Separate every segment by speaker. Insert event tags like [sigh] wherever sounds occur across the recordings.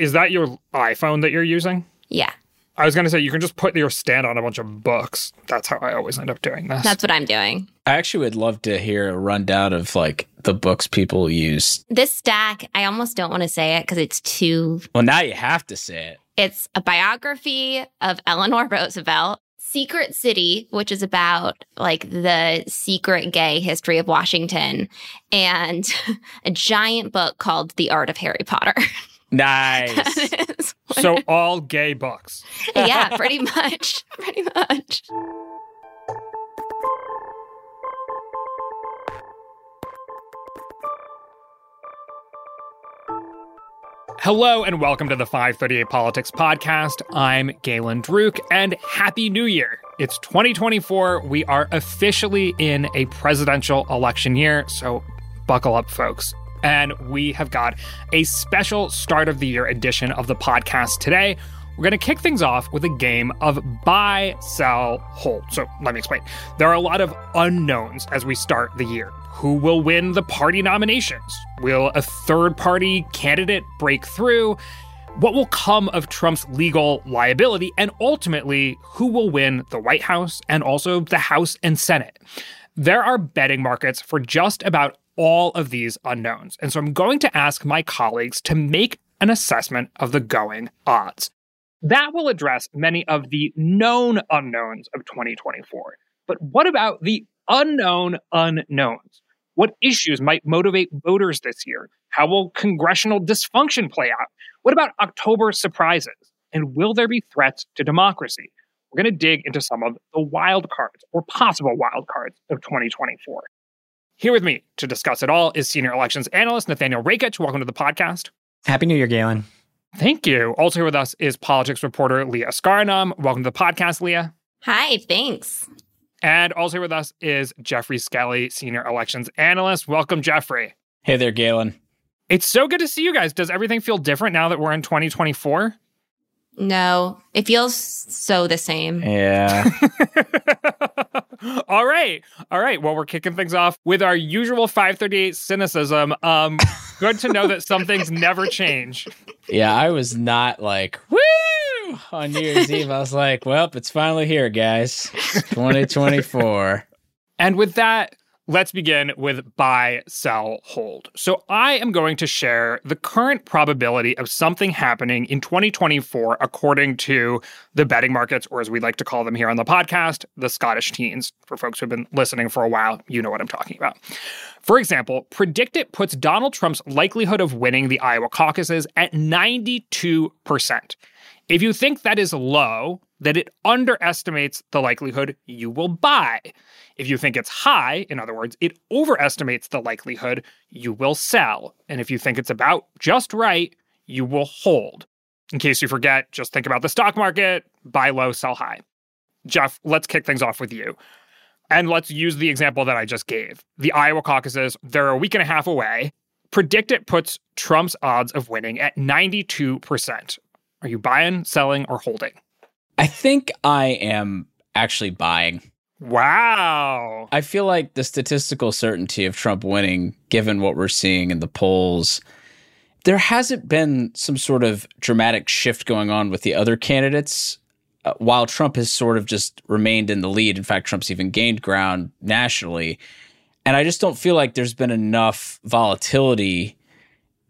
Speaker 1: Is that your iPhone that you're using?
Speaker 2: Yeah.
Speaker 1: I was going to say you can just put your stand on a bunch of books. That's how I always end up doing this.
Speaker 2: That's what I'm doing.
Speaker 3: I actually would love to hear a rundown of like the books people use.
Speaker 2: This stack, I almost don't want to say it because it's too.
Speaker 3: Well, now you have to say it.
Speaker 2: It's a biography of Eleanor Roosevelt, Secret City, which is about like the secret gay history of Washington, and [laughs] a giant book called The Art of Harry Potter. [laughs]
Speaker 3: Nice. [laughs]
Speaker 1: so all gay books. [laughs]
Speaker 2: yeah, pretty much. [laughs] Pretty much.
Speaker 1: Hello and welcome to the 538 Politics Podcast. I'm Galen Druke and Happy New Year. It's 2024. We are officially in a presidential election year, so buckle up, folks. And we have got a special start of the year edition of the podcast today. We're going to kick things off with a game of buy, sell, hold. So let me explain. There are a lot of unknowns as we start the year. Who will win the party nominations? Will a third party candidate break through? What will come of Trump's legal liability? And ultimately, who will win the White House and also the House and Senate? There are betting markets for just about all of these unknowns. And so I'm going to ask my colleagues to make an assessment of the going odds. That will address many of the known unknowns of 2024. But what about the unknown unknowns? What issues might motivate voters this year? How will congressional dysfunction play out? What about October surprises? And will there be threats to democracy? We're going to dig into some of the wild cards or possible wild cards of 2024. Here with me to discuss it all is senior elections analyst Nathaniel Rakich. Welcome to the podcast.
Speaker 4: Happy New Year, Galen.
Speaker 1: Thank you. Also here with us is politics reporter Leah Askarinam. Welcome to the podcast, Leah.
Speaker 2: Hi, thanks.
Speaker 1: And also here with us is Jeffrey Skelly, senior elections analyst. Welcome, Jeffrey.
Speaker 3: Hey there, Galen.
Speaker 1: It's so good to see you guys. Does everything feel different now that we're in 2024?
Speaker 2: No, it feels so the same.
Speaker 3: Yeah. [laughs] [gasps]
Speaker 1: All right. All right. Well, we're kicking things off with our usual 538 cynicism. Um, good to know that some things never change.
Speaker 3: Yeah, I was not like, woo! On New Year's Eve, I was like, well, it's finally here, guys. 2024.
Speaker 1: And with that, let's begin with buy, sell, hold. So I am going to share the current probability of something happening in 2024 according to the betting markets, or as we like to call them here on the podcast, the Scottish teens. For folks who've been listening for a while, you know what I'm talking about. For example, PredictIt puts Donald Trump's likelihood of winning the Iowa caucuses at 92%. If you think that is low, that it underestimates the likelihood you will buy. If you think it's high, in other words, it overestimates the likelihood you will sell. And if you think it's about just right, you will hold. In case you forget, just think about the stock market buy low, sell high. Jeff, let's kick things off with you. And let's use the example that I just gave. The Iowa caucuses, they're a week and a half away. PredictIt puts Trump's odds of winning at 92%. Are you buying, selling, or holding?
Speaker 3: I think I am actually buying.
Speaker 1: Wow.
Speaker 3: I feel like the statistical certainty of Trump winning, given what we're seeing in the polls, there hasn't been some sort of dramatic shift going on with the other candidates. Uh, while Trump has sort of just remained in the lead. In fact, Trump's even gained ground nationally. And I just don't feel like there's been enough volatility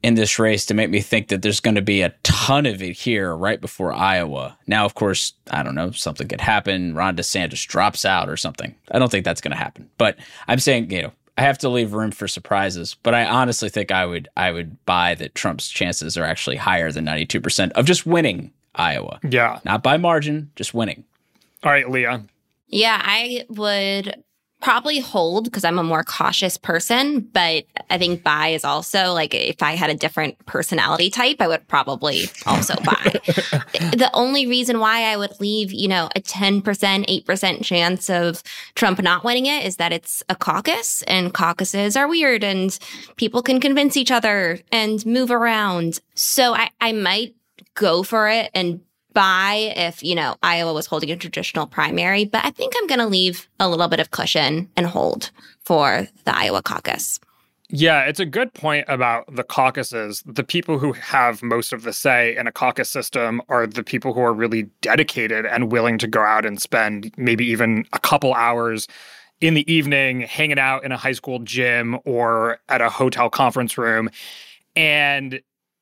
Speaker 3: in this race to make me think that there's going to be a ton of it here right before Iowa. Now, of course, I don't know, something could happen. Ron DeSantis drops out or something. I don't think that's going to happen. But I'm saying, you know, I have to leave room for surprises. But I honestly think I would I would buy that Trump's chances are actually higher than 92% of just winning Iowa.
Speaker 1: Yeah.
Speaker 3: Not by margin, just winning.
Speaker 1: All right, Leah.
Speaker 2: Yeah, I would probably hold because I'm a more cautious person, but I think buy is also like if I had a different personality type, I would probably also [laughs] buy. the only reason why I would leave, you know, a 10%, 8% chance of Trump not winning it is that it's a caucus and caucuses are weird and people can convince each other and move around. So I, I might go for it and buy if, you know, Iowa was holding a traditional primary, but I think I'm going to leave a little bit of cushion and hold for the Iowa caucus.
Speaker 1: Yeah, it's a good point about the caucuses. The people who have most of the say in a caucus system are the people who are really dedicated and willing to go out and spend maybe even a couple hours in the evening hanging out in a high school gym or at a hotel conference room. And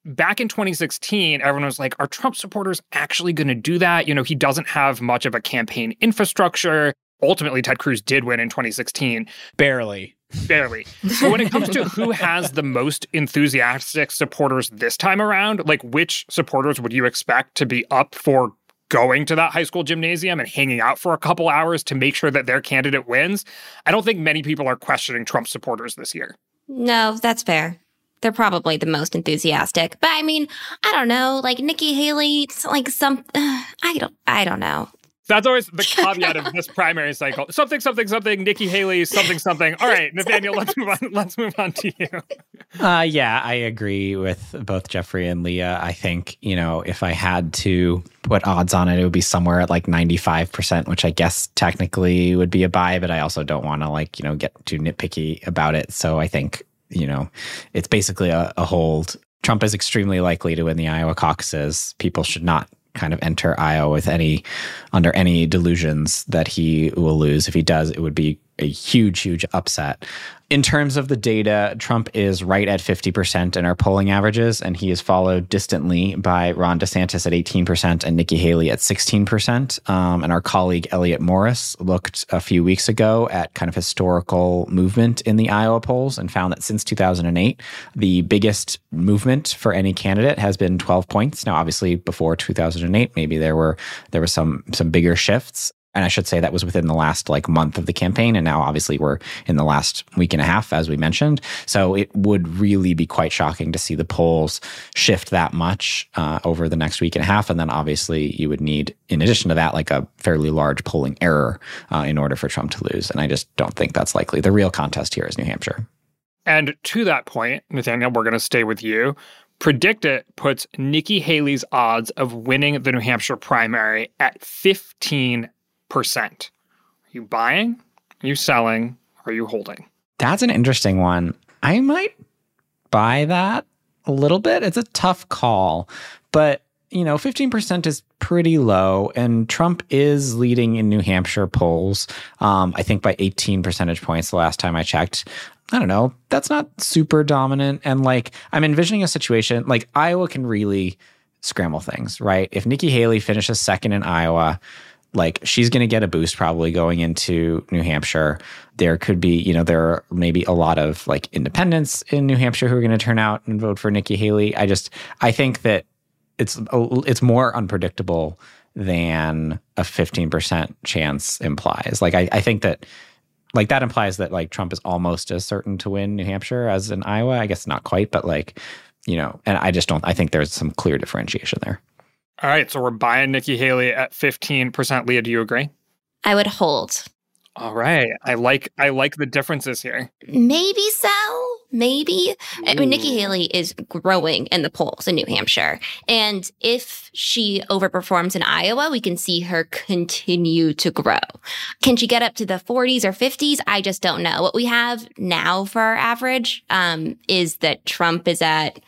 Speaker 1: back in 2016, everyone was like, are Trump supporters actually going to do that? You know, he doesn't have much of a campaign infrastructure. Ultimately, Ted Cruz did win in 2016.
Speaker 3: Barely.
Speaker 1: Barely. [laughs] But when it comes to who has the most enthusiastic supporters this time around, like which supporters would you expect to be up for going to that high school gymnasium and hanging out for a couple hours to make sure that their candidate wins? I don't think many people are questioning Trump supporters this year.
Speaker 2: No, that's fair. They're probably the most enthusiastic. But I mean, I don't know, like Nikki Haley, it's like some uh, [sighs] I don't I don't know.
Speaker 1: That's always the caveat of [laughs] this primary cycle. Something, something, something. Nikki Haley, something, something. All right, Nathaniel, let's move on. Let's move on to you. [laughs]
Speaker 4: Uh, yeah, I agree with both Jeffrey and Leah. I think you know if I had to put odds on it, it would be somewhere at like ninety five percent, which I guess technically would be a buy, but I also don't want to like you know get too nitpicky about it. So I think you know it's basically a, a hold. Trump is extremely likely to win the Iowa caucuses. People should not kind of enter Iowa with any under any delusions that he will lose. If he does, it would be a huge, huge upset. In terms of the data, Trump is right at 50% in our polling averages, and he is followed distantly by Ron DeSantis at 18% and Nikki Haley at 16%. Um, and our colleague Elliott Morris looked a few weeks ago at kind of historical movement in the Iowa polls and found that since 2008, the biggest movement for any candidate has been 12 points. Now, obviously, before 2008, maybe there were there was some some bigger shifts and I should say that was within the last like month of the campaign. And now obviously we're in the last week and a half, as we mentioned. So it would really be quite shocking to see the polls shift that much uh, over the next week and a half. And then obviously you would need, in addition to that, like a fairly large polling error uh, in order for Trump to lose. And I just don't think that's likely. The real contest here is New Hampshire.
Speaker 1: And to that point, Nathaniel, we're going to stay with you. PredictIt puts Nikki Haley's odds of winning the New Hampshire primary at 15 percent. Are you buying? Are you selling? Are you holding?
Speaker 4: That's an interesting one. I might buy that a little bit. It's a tough call, but you know, 15% is pretty low, and Trump is leading in New Hampshire polls. Um, I think by 18 percentage points the last time I checked. I don't know. That's not super dominant. And like, I'm envisioning a situation like Iowa can really scramble things, right? If Nikki Haley finishes second in Iowa, like she's going to get a boost probably going into New Hampshire. There could be, you know, there are maybe a lot of like independents in New Hampshire who are going to turn out and vote for Nikki Haley. I just, I think that it's it's more unpredictable than a 15% chance implies. Like I, I think that like that implies that like Trump is almost as certain to win New Hampshire as in Iowa. I guess not quite, but like, you know, and I just don't I think there's some clear differentiation there.
Speaker 1: All right, so we're buying Nikki Haley at 15%. Leah, do you agree?
Speaker 2: I would hold.
Speaker 1: All right. I like I like the differences here.
Speaker 2: Maybe so. Maybe. Ooh. I mean, Nikki Haley is growing in the polls in New Hampshire. And if she overperforms in Iowa, we can see her continue to grow. Can she get up to the 40s or 50s? I just don't know. What we have now for our average um, is that Trump is at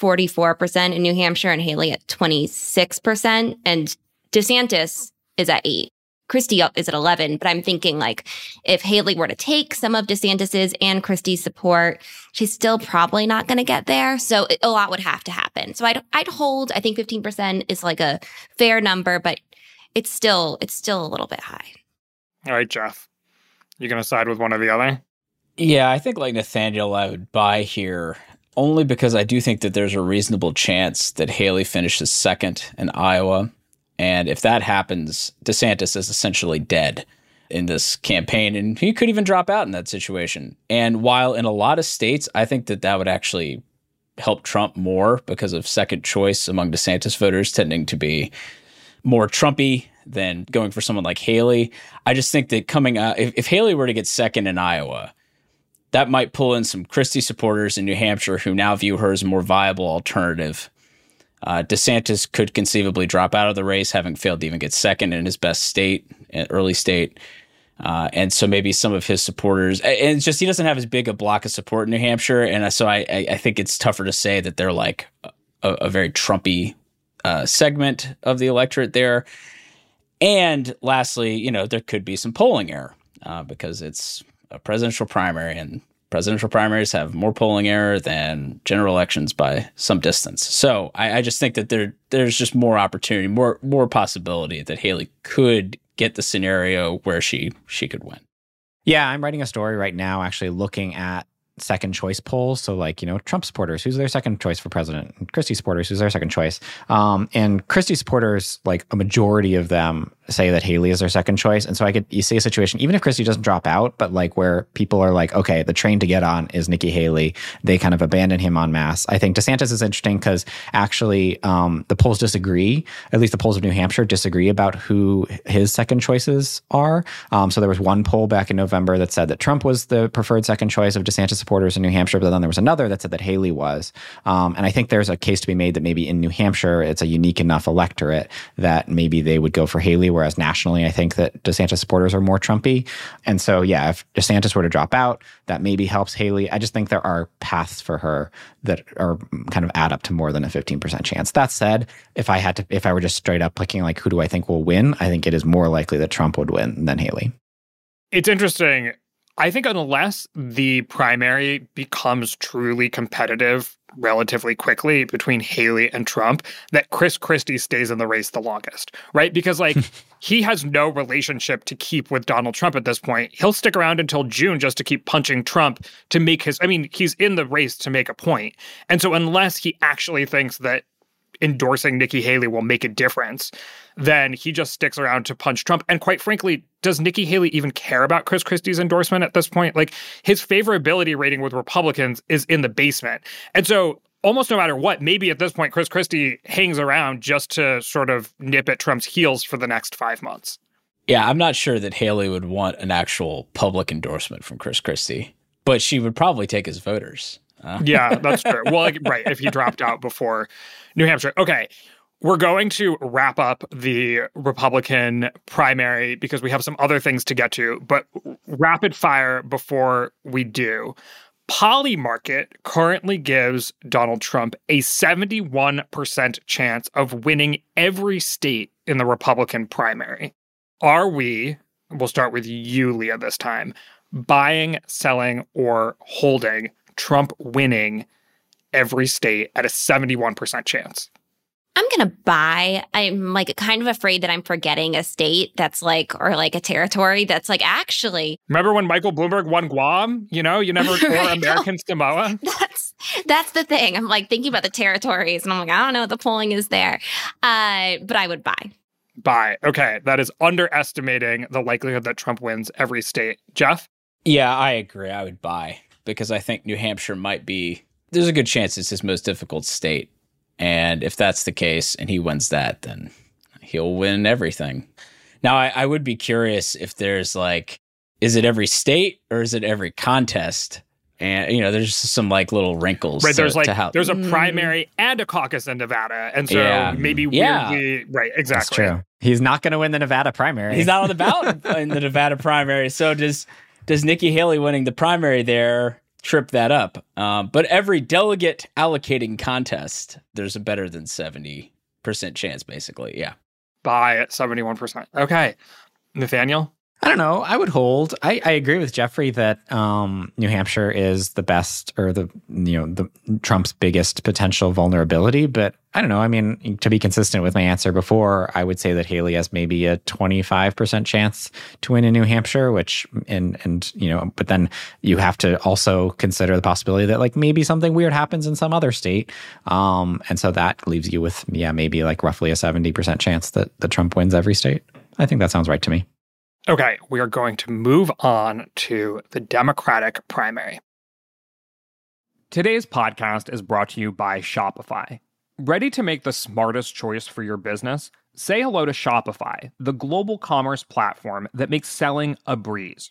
Speaker 2: 44% in New Hampshire and Haley at 26%. And DeSantis is at 8. Christie is at 11, but I'm thinking like if Haley were to take some of DeSantis's and Christie's support, she's still probably not going to get there. So a lot would have to happen. So I'd, I'd hold, I think 15% is like a fair number, but it's still, it's still a little bit high.
Speaker 1: All right, Jeff, you're going to side with one or the other?
Speaker 3: Yeah, I think like Nathaniel, I would buy here only because I do think that there's a reasonable chance that Haley finishes second in Iowa. And if that happens, DeSantis is essentially dead in this campaign, and he could even drop out in that situation. And while in a lot of states, I think that that would actually help Trump more because of second choice among DeSantis voters tending to be more Trumpy than going for someone like Haley. I just think that coming out, if, if Haley were to get second in Iowa, that might pull in some Christie supporters in New Hampshire who now view her as a more viable alternative. Uh, DeSantis could conceivably drop out of the race, having failed to even get second in his best state, uh, early state. Uh, and so maybe some of his supporters, and it's just he doesn't have as big a block of support in New Hampshire, and so I, I, I think it's tougher to say that they're like a, a very Trumpy uh, segment of the electorate there. And lastly, you know, there could be some polling error uh, because it's a presidential primary, and presidential primaries have more polling error than general elections by some distance. So I, I just think that there there's just more opportunity, more more possibility that Haley could get the scenario where she she could win.
Speaker 4: Yeah, I'm writing a story right now actually looking at second choice polls. So, like, you know, Trump supporters, who's their second choice for president? And Christie supporters, who's their second choice? Um, and Christie supporters, like a majority of them say that Haley is their second choice. And so I could, you see a situation, even if Christie doesn't drop out, but like where people are like, okay, the train to get on is Nikki Haley. They kind of abandon him en masse. I think DeSantis is interesting because actually um, the polls disagree. At least the polls of New Hampshire disagree about who his second choices are. Um, so there was one poll back in November that said that Trump was the preferred second choice of DeSantis supporters in New Hampshire, but then there was another that said that Haley was. Um, and I think there's a case to be made that maybe in New Hampshire, it's a unique enough electorate that maybe they would go for Haley, whereas nationally, I think that DeSantis supporters are more Trumpy. And so, yeah, if DeSantis were to drop out, that maybe helps Haley. I just think there are paths for her that are kind of add up to more than a 15% chance. That said, if I had to, if I were just straight up picking like who do I think will win, I think it is more likely that Trump would win than Haley.
Speaker 1: It's interesting I think unless the primary becomes truly competitive relatively quickly between Haley and Trump, that Chris Christie stays in the race the longest, right? Because like [laughs] he has no relationship to keep with Donald Trump at this point. He'll stick around until June just to keep punching Trump to make his I mean, he's in the race to make a point. And so unless he actually thinks that endorsing Nikki Haley will make a difference, then he just sticks around to punch Trump. And quite frankly, does Nikki Haley even care about Chris Christie's endorsement at this point? Like his favorability rating with Republicans is in the basement. And so almost no matter what, maybe at this point, Chris Christie hangs around just to sort of nip at Trump's heels for the next five months.
Speaker 3: Yeah, I'm not sure that Haley would want an actual public endorsement from Chris Christie, but she would probably take his voters.
Speaker 1: Uh. [laughs] yeah, that's true. Well, like, right, if he dropped out before New Hampshire. Okay. We're going to wrap up the Republican primary because we have some other things to get to, but rapid fire before we do. Polymarket currently gives Donald Trump a 71% chance of winning every state in the Republican primary. Are we, we'll start with you, Leah, this time, buying, selling, or holding Trump winning every state at a 71% chance.
Speaker 2: I'm going to buy. I'm like kind of afraid that I'm forgetting a state that's like, or like a territory that's like actually.
Speaker 1: Remember when Michael Bloomberg won Guam? You know, you never [laughs] right, American Samoa. [laughs]
Speaker 2: That's that's the thing. I'm like thinking about the territories, and I'm like, I don't know what the polling is there, uh, but I would buy.
Speaker 1: Buy. Okay, that is underestimating the likelihood that Trump wins every state. Jeff.
Speaker 3: Yeah, I agree. I would buy because I think New Hampshire might be there's a good chance it's his most difficult state. And if that's the case and he wins that, then he'll win everything. Now, I, I would be curious if there's like, is it every state or is it every contest? and you know there's some like little wrinkles
Speaker 1: right there's
Speaker 3: to,
Speaker 1: like
Speaker 3: to
Speaker 1: there's a mm. primary and a caucus in nevada and so yeah. maybe
Speaker 3: yeah.
Speaker 1: weirdly right exactly
Speaker 4: That's true he's not going to win the nevada primary
Speaker 3: he's not on the [laughs] ballot in the nevada primary so does does nikki haley winning the primary there trip that up. Um, but every delegate allocating contest, there's a better than 70% chance, basically. Yeah.
Speaker 1: By 71%. Okay. Nathaniel?
Speaker 4: I don't know. I would hold. I, I agree with Jeffrey that um, New Hampshire is the best or the you know the Trump's biggest potential vulnerability. But I don't know. I mean, to be consistent with my answer before, I would say that Haley has maybe a twenty five percent chance to win in New Hampshire. Which and and you know, but then you have to also consider the possibility that like maybe something weird happens in some other state, um, and so that leaves you with yeah maybe like roughly a seventy percent chance that that Trump wins every state. I think that sounds right to me.
Speaker 1: Okay, we are going to move on to the Democratic primary. Today's podcast is brought to you by Shopify. Ready to make the smartest choice for your business? Say hello to Shopify, the global commerce platform that makes selling a breeze.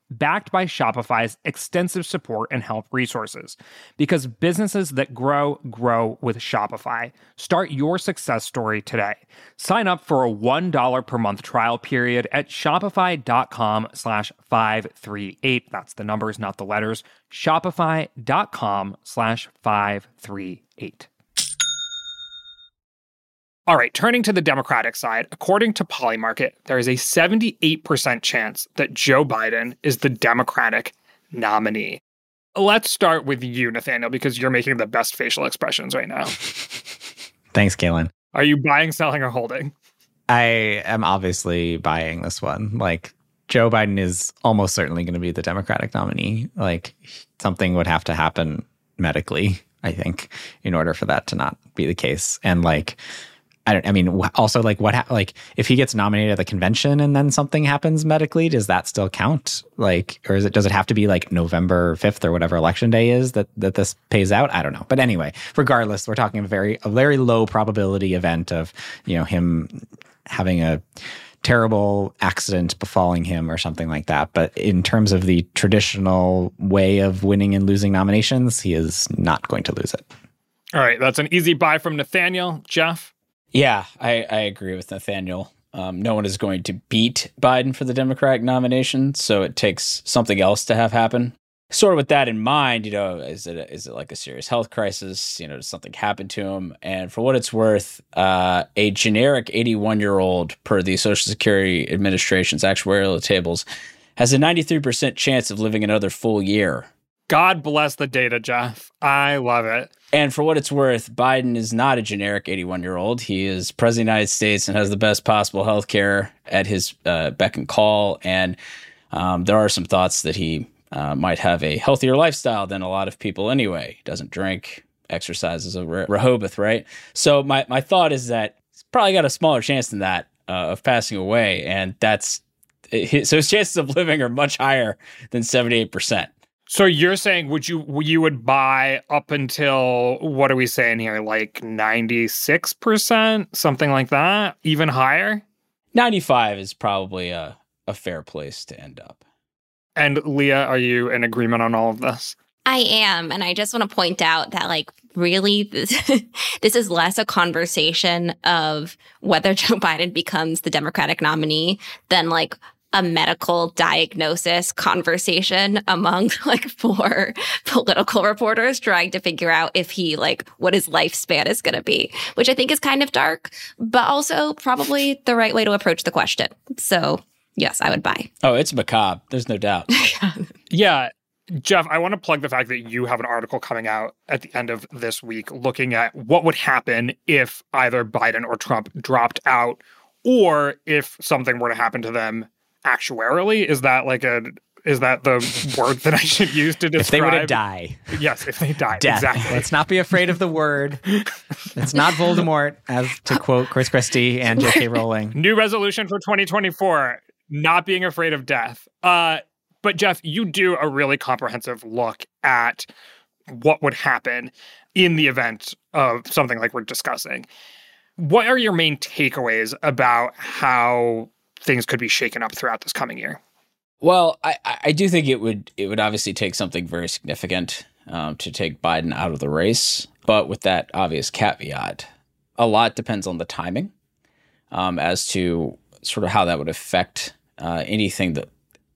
Speaker 1: backed by Shopify's extensive support and help resources. Because businesses that grow, grow with Shopify. Start your success story today. Sign up for a $1 per month trial period at shopify.com slash 538. That's the numbers, not the letters. Shopify.com slash 538. All right, turning to the Democratic side, according to Polymarket, there is a 78% chance that Joe Biden is the Democratic nominee. Let's start with you, Nathaniel, because you're making the best facial expressions right now. [laughs]
Speaker 4: Thanks, Galen.
Speaker 1: Are you buying, selling, or holding?
Speaker 4: I am obviously buying this one. Like, Joe Biden is almost certainly going to be the Democratic nominee. Like, something would have to happen medically, I think, in order for that to not be the case. And, like, I don't. I mean, also like what? Ha- like if he gets nominated at the convention and then something happens medically, does that still count? Like, or is it? Does it have to be like November fifth or whatever election day is that that this pays out? I don't know. But anyway, regardless, we're talking a very a very low probability event of you know him having a terrible accident befalling him or something like that. But in terms of the traditional way of winning and losing nominations, he is not going to lose it.
Speaker 1: All right, that's an easy buy from Nathaniel. Jeff.
Speaker 3: Yeah, I, I agree with Nathaniel. Um, no one is going to beat Biden for the Democratic nomination, so it takes something else to have happen. Sort of with that in mind, you know, is it is it like a serious health crisis? You know, does something happen to him? And for what it's worth, uh, a generic 81 year old per the Social Security Administration's actuarial tables has a 93% chance of living another full year.
Speaker 1: God bless the data, Jeff. I love it.
Speaker 3: And for what it's worth, Biden is not a generic 81 year old. He is president of the United States and has the best possible health care at his uh, beck and call. And um, there are some thoughts that he uh, might have a healthier lifestyle than a lot of people anyway. He doesn't drink, exercises a Rehoboth, right? So my, my thought is that he's probably got a smaller chance than that uh, of passing away. And that's so his chances of living are much higher than 78%.
Speaker 1: So you're saying would you you would buy up until what are we saying here like 96% something like that even higher?
Speaker 3: 95 is probably a a fair place to end up.
Speaker 1: And Leah, are you in agreement on all of this?
Speaker 2: I am. And I just want to point out that, like, really, this, [laughs] this is less a conversation of whether Joe [laughs] Biden becomes the Democratic nominee than, like, a medical diagnosis conversation among [laughs] like four [laughs] political reporters trying to figure out if he like what his lifespan is going to be, which I think is kind of dark, but also probably the right way to approach the question. So, yes, I would buy.
Speaker 3: Oh, it's macabre. There's no doubt. [laughs]
Speaker 1: yeah. Jeff, I want to plug the fact that you have an article coming out at the end of this week looking at what would happen if either Biden or Trump dropped out or if something were to happen to them actuarially? Is that like a is that the word that I should use to describe? [laughs]
Speaker 4: if they were to die.
Speaker 1: Yes, if they die.
Speaker 4: Death.
Speaker 1: Exactly.
Speaker 4: Let's not be afraid of the word. it's not Voldemort, as to quote Chris Christie and J.K. [laughs] Rowling.
Speaker 1: New resolution for 2024: not being afraid of death. Uh, but Jeff, you do a really comprehensive look at what would happen in the event of something like we're discussing. What are your main takeaways about how things could be shaken up throughout this coming year?
Speaker 3: Well, I, I do think it would it would obviously take something very significant um, to take Biden out of the race, but with that obvious caveat, a lot depends on the timing um, as to sort of how that would affect uh, anything that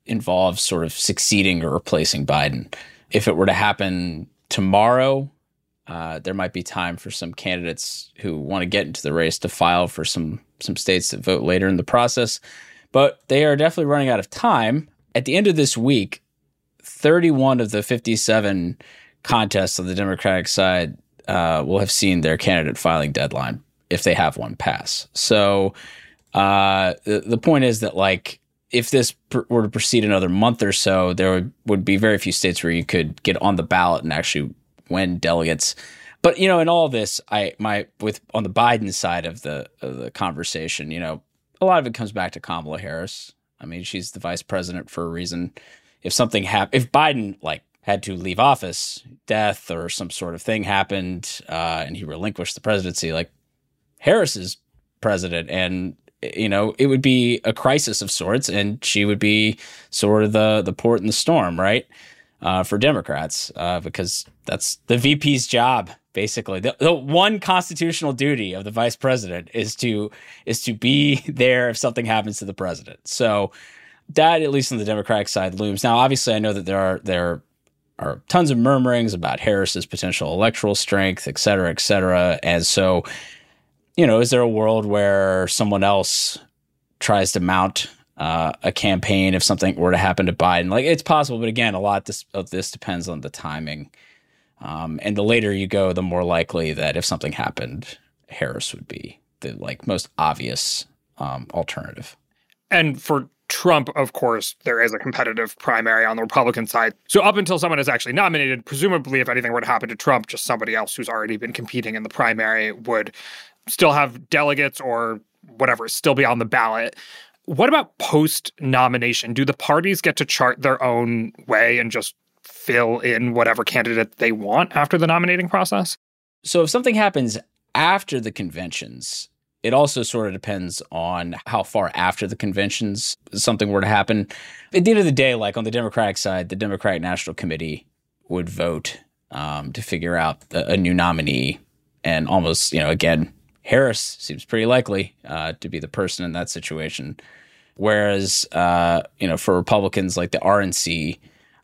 Speaker 3: involves sort of succeeding or replacing Biden. If it were to happen tomorrow, uh, there might be time for some candidates who want to get into the race to file for some some states that vote later in the process. But they are definitely running out of time. At the end of this week, 31 of the 57 contests on the Democratic side uh, will have seen their candidate filing deadline if they have one pass. So uh, the, the point is that like if this pr- were to proceed another month or so, there would, would be very few states where you could get on the ballot and actually win delegates. But you know, in all this, I my with on the Biden side of the of the conversation, you know, a lot of it comes back to Kamala Harris. I mean, she's the vice president for a reason. If something happened, if Biden like had to leave office, death or some sort of thing happened, uh, and he relinquished the presidency, like Harris is president, and you know it would be a crisis of sorts, and she would be sort of the the port in the storm, right? Uh, for Democrats, uh, because that's the VP's job basically. The, the one constitutional duty of the vice president is to is to be [laughs] there if something happens to the president. So that at least on the democratic side looms. Now obviously i know that there are there are tons of murmurings about harris's potential electoral strength et cetera et cetera. And so you know is there a world where someone else tries to mount uh, a campaign if something were to happen to biden like it's possible but again a lot of this depends on the timing um, and the later you go, the more likely that if something happened, Harris would be the like most obvious um, alternative.
Speaker 1: And for Trump, of course, there is a competitive primary on the Republican side. So up until someone is actually nominated, presumably, if anything were to happen to Trump, just somebody else who's already been competing in the primary would still have delegates or whatever, still be on the ballot. What about post nomination? Do the parties get to chart their own way and just fill in whatever candidate they want after the nominating process?
Speaker 3: So if something happens after the conventions, it also sort of depends on how far after the conventions something were to happen. At the end of the day, like on the Democratic side, the Democratic National Committee would vote um, to figure out a, a, new nominee. And almost, you know, again, Harris seems pretty likely uh, to be the person in that situation. Whereas, uh, you know, for Republicans like the RNC,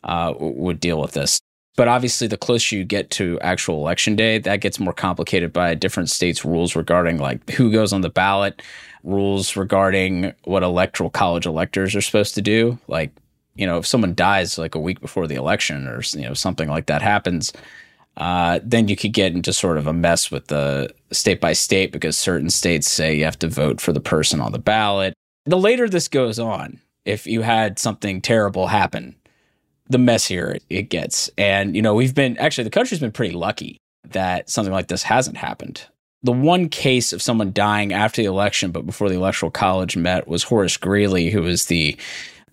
Speaker 3: uh, would deal with this. But obviously, the closer you get to actual election day, that gets more complicated by different states' rules regarding like who goes on the ballot, rules regarding what electoral college electors are supposed to do. Like, you know, if someone dies like a week before the election or you know something like that happens, uh, then you could get into sort of a mess with the state by state because certain states say you have to vote for the person on the ballot. The later this goes on, if you had something terrible happen the messier it gets. And, you know, we've been actually, the country's been pretty lucky that something like this hasn't happened. The one case of someone dying after the election, but before the Electoral College met, was Horace Greeley, who was the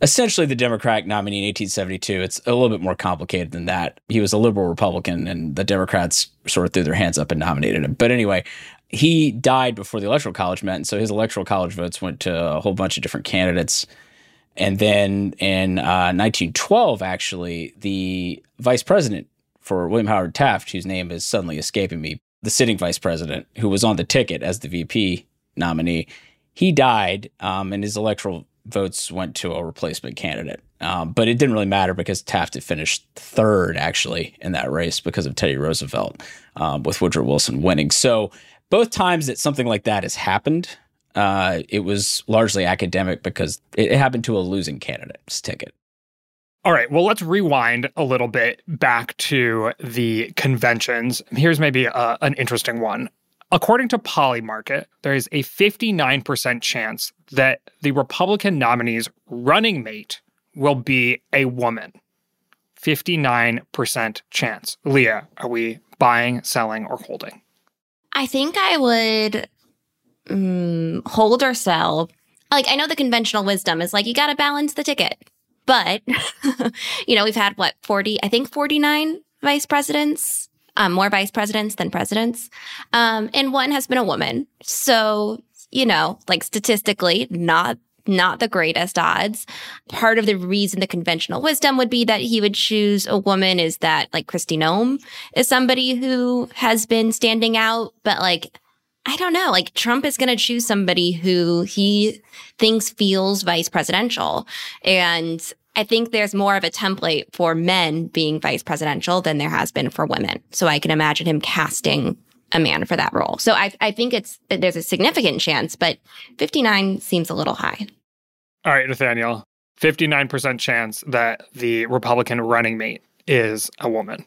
Speaker 3: essentially the Democratic nominee in 1872. It's a little bit more complicated than that. He was a liberal Republican, and the Democrats sort of threw their hands up and nominated him. But anyway, he died before the Electoral College met, and so his Electoral College votes went to a whole bunch of different candidates. And then in uh, 1912, actually, the vice president for William Howard Taft, whose name is suddenly escaping me, the sitting vice president, who was on the ticket as the VP nominee, he died, um, and his electoral votes went to a replacement candidate. Um, but it didn't really matter because Taft had finished third, actually, in that race because of Teddy Roosevelt, um, with Woodrow Wilson winning. So both times that something like that has happened, uh, it was largely academic because it happened to a losing candidate's ticket.
Speaker 1: All right, well, let's rewind a little bit back to the conventions. Here's maybe a, an interesting one. According to Polymarket, there is a 59% chance that the Republican nominee's running mate will be a woman. 59% chance. Leah, are we buying, selling, or holding?
Speaker 2: I think I would mm, hold or sell. Like, I know the conventional wisdom is like, you got to balance the ticket. But, [laughs] you know, we've had what, 40, I think 49 vice presidents, um, more vice presidents than presidents. Um, and one has been a woman. So, you know, like statistically, not not the greatest odds. Part of the reason the conventional wisdom would be that he would choose a woman is that like Kristi Noem is somebody who has been standing out, but like I don't know. Like Trump is going to choose somebody who he thinks feels vice presidential. And I think there's more of a template for men being vice presidential than there has been for women. So I can imagine him casting a man for that role. So I, I think it's, there's a significant chance, but 59 seems a little high.
Speaker 1: All right, Nathaniel, 59% chance that the Republican running mate is a woman.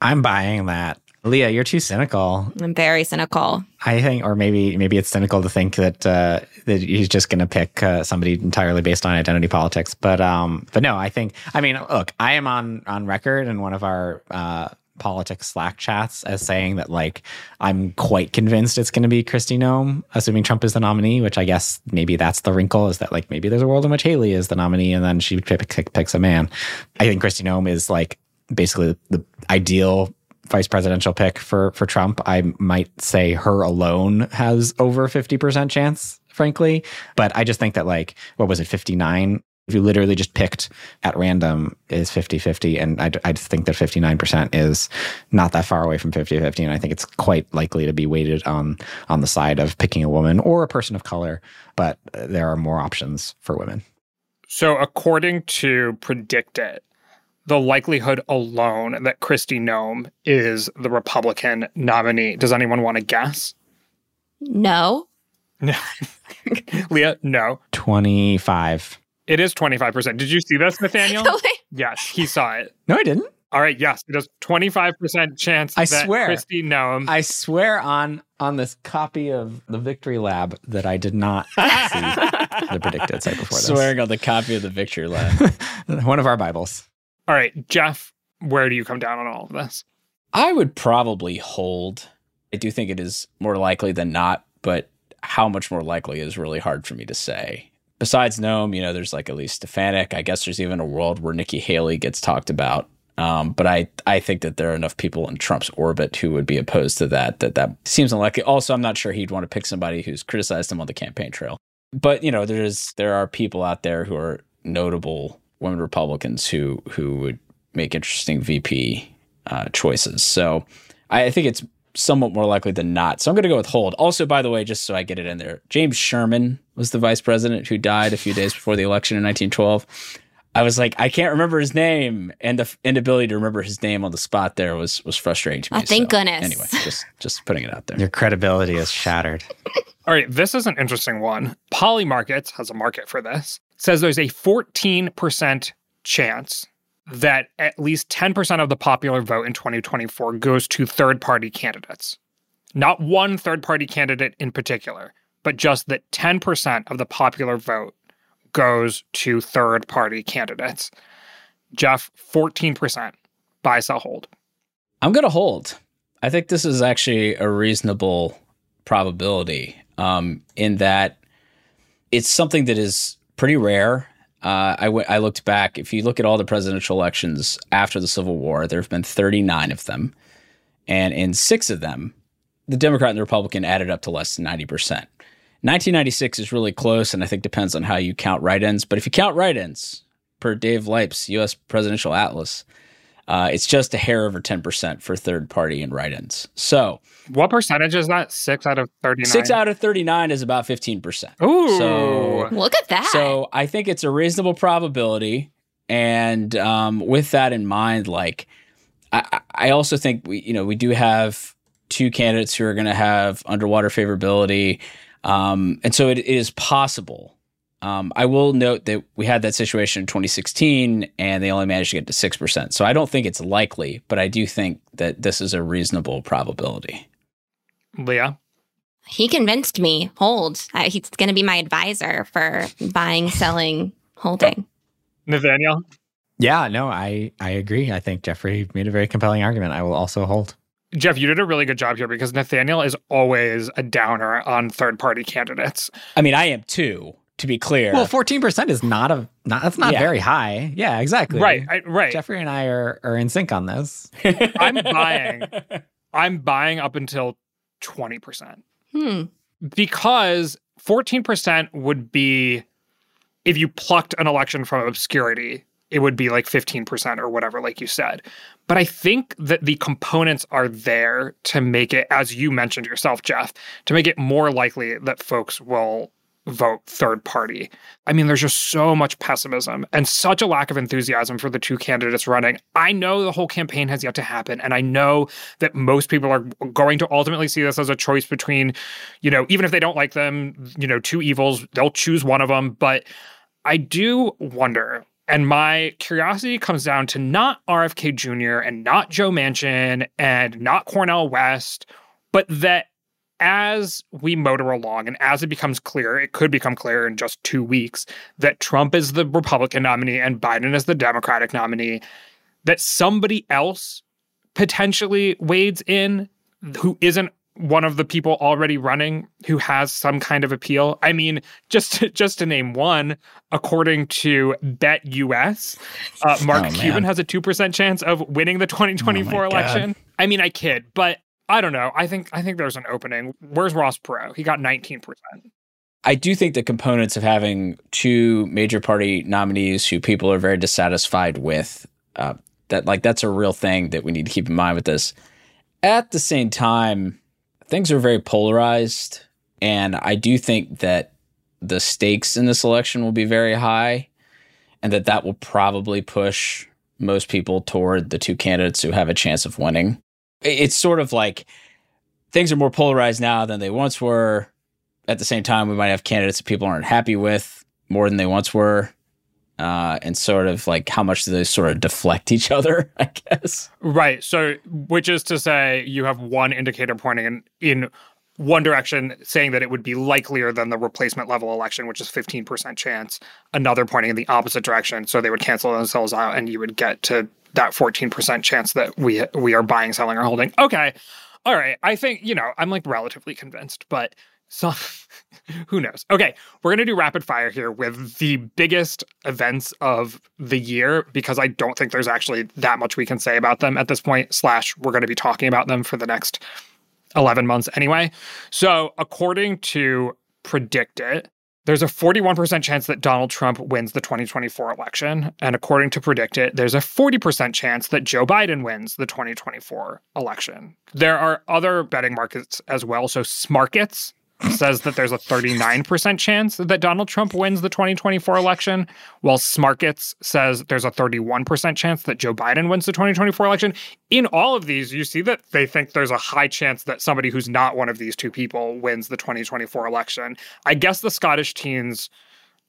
Speaker 4: I'm buying that. Leah, you're too cynical.
Speaker 2: I'm very cynical.
Speaker 4: I think, or maybe maybe it's cynical to think that uh, that he's just going to pick uh, somebody entirely based on identity politics. But um, but no, I think. I mean, look, I am on on record in one of our uh, politics Slack chats as saying that like I'm quite convinced it's going to be Kristi Noem, assuming Trump is the nominee. Which I guess maybe that's the wrinkle is that like maybe there's a world in which Haley is the nominee and then she pick, pick, picks a man. I think Kristi Noem is like basically the ideal vice presidential pick for for Trump, I might say her alone has over 50% chance, frankly. But I just think that like what was it 59 if you literally just picked at random is 50-50 and I, I think that 59% is not that far away from 50-50 and i think it's quite likely to be weighted on on the side of picking a woman or a person of color. But uh, there are more options for women.
Speaker 1: So according to PredictIt the likelihood alone that Kristi Noem is the Republican nominee. Does anyone want to guess?
Speaker 2: No.
Speaker 1: No. [laughs] Leah, no.
Speaker 4: 25.
Speaker 1: It is 25%. Did you see this, Nathaniel? [laughs]
Speaker 2: Really?
Speaker 1: yes, he saw it.
Speaker 4: No, I didn't.
Speaker 1: All right, yes, it is 25% chance
Speaker 4: I
Speaker 1: that
Speaker 4: swear.
Speaker 1: Kristi Noem.
Speaker 4: I swear on on this copy of the Victory Lab that I did not [laughs] see the PredictIt site before this.
Speaker 3: Swearing on the copy of the Victory Lab.
Speaker 4: One of our Bibles.
Speaker 1: All right, Jeff, where do you come down on all of this?
Speaker 3: I would probably hold. I do think it is more likely than not, but how much more likely is really hard for me to say. Besides Noem, you know, there's like at least Stefanik. I guess there's even a world where Nikki Haley gets talked about. Um, but I, I think that there are enough people in Trump's orbit who would be opposed to that. That that seems unlikely. Also, I'm not sure he'd want to pick somebody who's criticized him on the campaign trail. But you know, there's there are people out there who are notable women Republicans who who would make interesting VP uh, choices. So I think it's somewhat more likely than not. So I'm going to go with hold. Also, by the way, just so I get it in there, James Sherman was the vice president who died a few days before the election in 1912. I was like, I can't remember his name, and the inability to remember his name on the spot there was was frustrating to me.
Speaker 2: Oh, thank
Speaker 3: So,
Speaker 2: goodness.
Speaker 3: Anyway, just just putting it out there.
Speaker 4: Your credibility is shattered. [laughs]
Speaker 1: All right, this is an interesting one. Polymarkets has a market for this. Says there's a 14% chance that at least 10% of the popular vote in 2024 goes to third party candidates. Not one third party candidate in particular, but just that 10% of the popular vote goes to third party candidates. Jeff, 14%. Buy, sell, hold.
Speaker 3: I'm going to hold. I think this is actually a reasonable probability um, in that it's something that is pretty rare. Uh, I, w- I looked back. If you look at all the presidential elections after the Civil War, there have been 39 of them. And in six of them, the Democrat and the Republican added up to less than 90%. 1996 is really close, and I think depends on how you count write ins. But if you count write ins, per Dave Leip's U.S. Presidential Atlas, uh, it's just a hair over 10% for third party and write ins. So
Speaker 1: What percentage is that? Six out of 39?
Speaker 3: six out of 39 is about 15%.
Speaker 1: Ooh.
Speaker 3: So-
Speaker 2: Look at that.
Speaker 3: So I think it's a reasonable probability. And um, with that in mind, like, I, I also think we, you know, we do have two candidates who are going to have underwater favorability. Um, and so it, it is possible. Um, I will note that we had that situation in 2016 and they only managed to get to 6%. So I don't think it's likely, but I do think that this is a reasonable probability.
Speaker 1: Leah?
Speaker 2: he convinced me. Hold. I, he's going to be my advisor for buying, selling, holding.
Speaker 1: Nathaniel?
Speaker 4: Yeah, no, I I agree. I think Jeffrey made a very compelling argument. I will also hold.
Speaker 1: Jeff, you did a really good job here because Nathaniel is always a downer on third party candidates.
Speaker 3: I mean, I am too, to be clear.
Speaker 4: Well, fourteen percent is not a not that's not
Speaker 3: Yeah.
Speaker 4: very high. Yeah, exactly.
Speaker 1: Right, I, right.
Speaker 4: Jeffrey and I are are in sync on this. [laughs]
Speaker 1: I'm buying. [laughs] I'm buying up until 20%
Speaker 2: Hmm.
Speaker 1: because 14% would be if you plucked an election from obscurity, it would be like 15% or whatever, like you said. But I think that the components are there to make it, as you mentioned yourself, Jeff, to make it more likely that folks will vote third party. I mean, there's just so much pessimism and such a lack of enthusiasm for the two candidates running. I know the whole campaign has yet to happen. And I know that most people are going to ultimately see this as a choice between, you know, even if they don't like them, you know, two evils, they'll choose one of them. But I do wonder And my curiosity comes down to not RFK Jr. and not Joe Manchin and not Cornel West, but that as we motor along and as it becomes clear, it could become clear in just two weeks that Trump is the Republican nominee and Biden is the Democratic nominee, that somebody else potentially wades in who isn't one of the people already running who has some kind of appeal. I mean, just to, [laughs] just to name one, according to BetUS, uh, Mark oh, Cuban has a two percent chance of winning the 2024 oh election. God. I mean, I kid, but I don't know. I think I think there's an opening. Where's Ross Perot? He got 19 percent.
Speaker 3: I do think the components of having two major party nominees who people are very dissatisfied with, uh, that like that's a real thing that we need to keep in mind with this. At the same time, things are very polarized, and I do think that the stakes in this election will be very high, and that that will probably push most people toward the two candidates who have a chance of winning. It's sort of like things are more polarized now than they once were. At the same time, we might have candidates that people aren't happy with more than they once were uh, and sort of like how much do they sort of deflect each other, [laughs] I guess.
Speaker 1: Right. So, which is to say, you have one indicator pointing in, in one direction, saying that it would be likelier than the replacement level election, which is 15% chance, another pointing in the opposite direction. So they would cancel themselves out and you would get to that 14% chance that we we are buying, selling, or holding. Okay. All right. I think, you know, I'm like relatively convinced, but so [laughs] who knows? Okay, we're going to do rapid fire here with the biggest events of the year because I don't think there's actually that much we can say about them at this point. Slash, we're going to be talking about them for the next 11 months anyway. So, according to PredictIt, there's a 41% chance that Donald Trump wins the 2024 election. And according to PredictIt, there's a 40% chance that Joe Biden wins the 2024 election. There are other betting markets as well. So Smarkets says that there's a 39% chance that Donald Trump wins the 2024 election, while Smarkets says there's a 31% chance that Joe Biden wins the 2024 election. In all of these, you see that they think there's a high chance that somebody who's not one of these two people wins the 2024 election. I guess the Scottish teens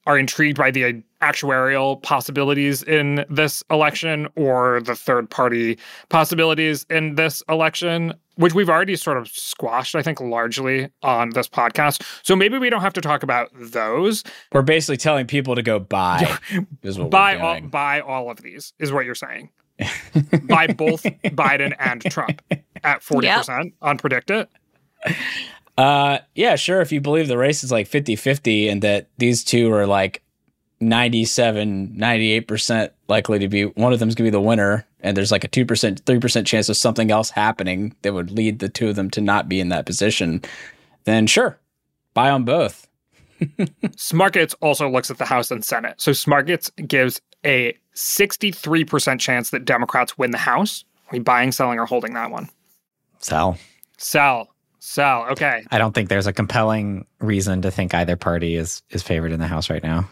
Speaker 1: are intrigued by the actuarial possibilities in this election or the third party possibilities in this election, which we've already sort of squashed, I think, largely on this podcast. So maybe we don't have to talk about those.
Speaker 3: We're basically telling people to go buy. [laughs]
Speaker 1: buy all, buy all of these is what you're saying. [laughs] buy both Biden and Trump at 40% yep. on PredictIt.
Speaker 3: Uh, yeah, sure. If you believe the race is like 50 50 and that these two are like 97, 98% likely to be, one of them's going to be the winner, and there's like a 2%, 3% chance of something else happening that would lead the two of them to not be in that position, then sure, buy on both. [laughs]
Speaker 1: Smarkets also looks at the House and Senate. So Smarkets gives a 63% chance that Democrats win the House. Are we buying, selling, or holding that one?
Speaker 4: Sell.
Speaker 1: Sell. Sal, okay.
Speaker 4: I don't think there's a compelling reason to think either party is is favored in the House right now.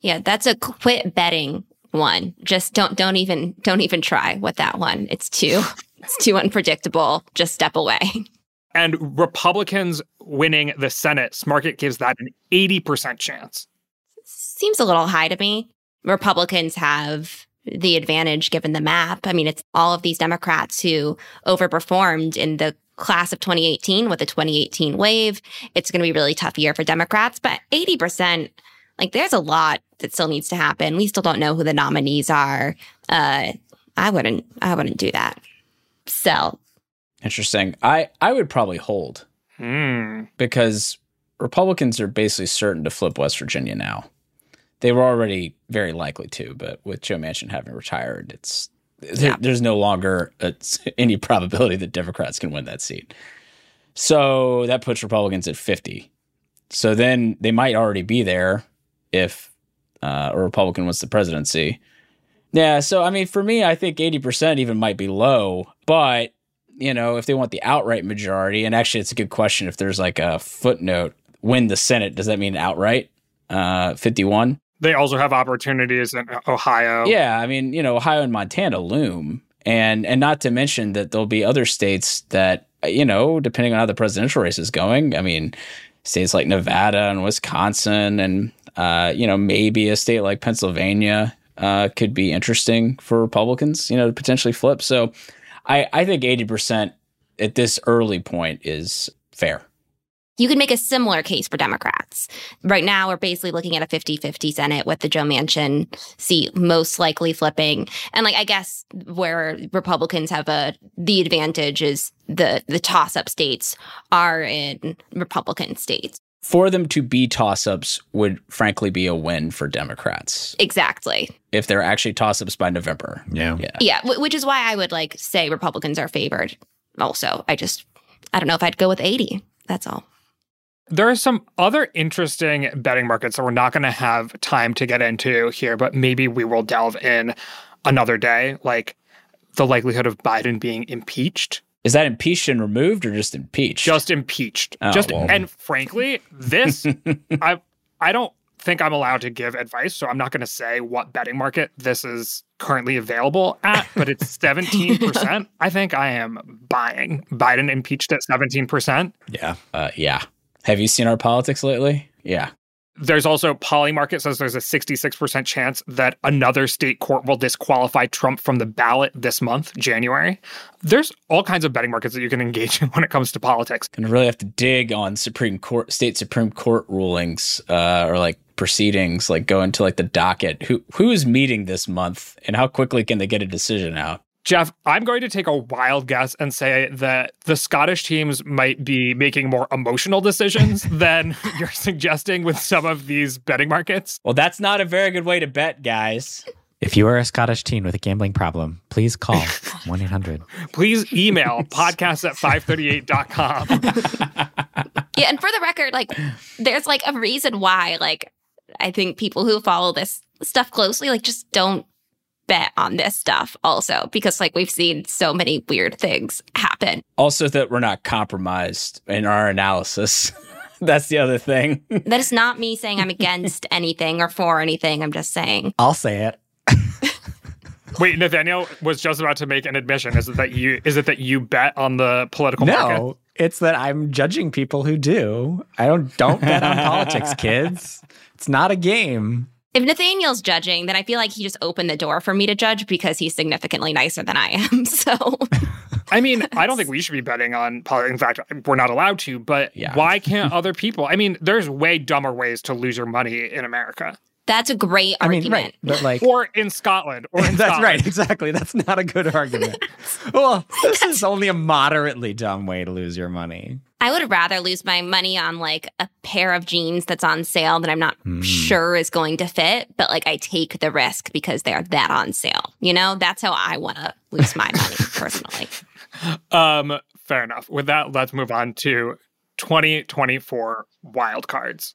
Speaker 2: Yeah, that's a quit betting one. Just don't don't even don't even try with that one. It's too [laughs] it's too unpredictable. Just step away.
Speaker 1: And Republicans winning the Senate, Smarkets gives that an 80% chance.
Speaker 2: Seems a little high to me. Republicans have the advantage given the map. I mean, it's all of these Democrats who overperformed in the class of 2018 with the 2018 wave. It's going to be a really tough year for Democrats, but 80%, like there's a lot that still needs to happen. We still don't know who the nominees are. Uh, I wouldn't, I wouldn't do that. Sell.
Speaker 3: Interesting. I, I would probably hold
Speaker 1: hmm.
Speaker 3: because Republicans are basically certain to flip West Virginia now. They were already very likely to, but with Joe Manchin having retired, it's there, yeah. there's no longer a, [laughs] any probability that Democrats can win that seat. So that puts Republicans at 50. So then they might already be there if uh, a Republican wins the presidency. Yeah. So, I mean, for me, I think 80% even might be low. But, you know, if they want the outright majority, and actually, it's a good question if there's like a footnote win the Senate, does that mean outright? Uh, 51?
Speaker 1: They also have opportunities in Ohio.
Speaker 3: Yeah, I mean, you know, Ohio and Montana loom, and and not to mention that there'll be other states that you know, depending on how the presidential race is going. I mean, states like Nevada and Wisconsin, and uh, you know, maybe a state like Pennsylvania uh, could be interesting for Republicans, you know, to potentially flip. So I, I think 80% at this early point is fair.
Speaker 2: You could make a similar case for Democrats. Right now, we're basically looking at a 50 50 Senate with the Joe Manchin seat most likely flipping. And like, I guess where Republicans have a, the advantage is the, the toss up states are in Republican states.
Speaker 3: For them to be toss ups would frankly be a win for Democrats.
Speaker 2: Exactly.
Speaker 3: If they're actually toss ups by November.
Speaker 4: Yeah.
Speaker 3: Yeah.
Speaker 2: Yeah. w- Which is why I would like say Republicans are favored also. I just, I don't know if I'd go with 80. That's all.
Speaker 1: There are some other interesting betting markets that we're not going to have time to get into here, but maybe we will delve in another day, like the likelihood of Biden being impeached.
Speaker 3: Is that impeached and removed or just impeached?
Speaker 1: Just impeached.
Speaker 3: Oh,
Speaker 1: just
Speaker 3: well.
Speaker 1: and frankly, this [laughs] I I don't think I'm allowed to give advice, so I'm not going to say what betting market this is currently available at, but it's [laughs] 17%. I think I am buying Biden impeached at 17%.
Speaker 4: Yeah.
Speaker 3: uh, yeah. Have you seen our politics lately? Yeah.
Speaker 1: There's also Polymarket says there's a 66% chance that another state court will disqualify Trump from the ballot this month, January. There's all kinds of betting markets that you can engage [laughs] in when it comes to politics.
Speaker 3: Gonna really have to dig on Supreme Court, state Supreme Court rulings, uh, or like proceedings, like go into like the docket. Who who is meeting this month, and how quickly can they get a decision out?
Speaker 1: Jeff, I'm going to take a wild guess and say that the Scottish teams might be making more emotional decisions [laughs] than you're suggesting with some of these betting markets.
Speaker 3: Well, that's not a very good way to bet, guys.
Speaker 4: If you are a Scottish teen with a gambling problem, please call [laughs] 1 800.
Speaker 1: Please email [laughs] podcast at 538.com.
Speaker 2: Yeah, and for the record, like there's like a reason why like I think people who follow this stuff closely like just don't bet on this stuff also because like we've seen so many weird things happen.
Speaker 3: Also, that we're not compromised in our analysis. [laughs] that's the other thing. [laughs]
Speaker 2: That is not me saying I'm against [laughs] anything or for anything. I'm just saying
Speaker 4: I'll say it.
Speaker 1: Wait, Nathaniel was just about to make an admission. Is it that you is it that you bet on the political market?
Speaker 4: No, it's that I'm judging people who do. I don't don't bet on politics, kids. It's not a game.
Speaker 2: If Nathaniel's judging, then I feel like he just opened the door for me to judge because he's significantly nicer than I am. [laughs] So
Speaker 1: I mean, I don't think [laughs] we should be betting on politics. In fact, we're not allowed to, but
Speaker 3: Yeah.
Speaker 1: why can't other people? I mean, there's way dumber ways to lose your money in America
Speaker 2: that's a great argument.
Speaker 4: I
Speaker 2: argument.
Speaker 4: mean, right. But like
Speaker 1: or in Scotland or in [laughs]
Speaker 4: That's
Speaker 1: Scotland.
Speaker 4: right, exactly. That's not a good argument. [laughs] well, [laughs] this is only a moderately dumb way to lose your money.
Speaker 2: I would rather lose my money on like a pair of jeans that's on sale that I'm not
Speaker 4: Hmm.
Speaker 2: sure is going to fit, but like I take the risk because they are that on sale. You know, that's how I want to lose my money personally.
Speaker 1: Um, fair enough. With that, let's move on to 2024 wildcards.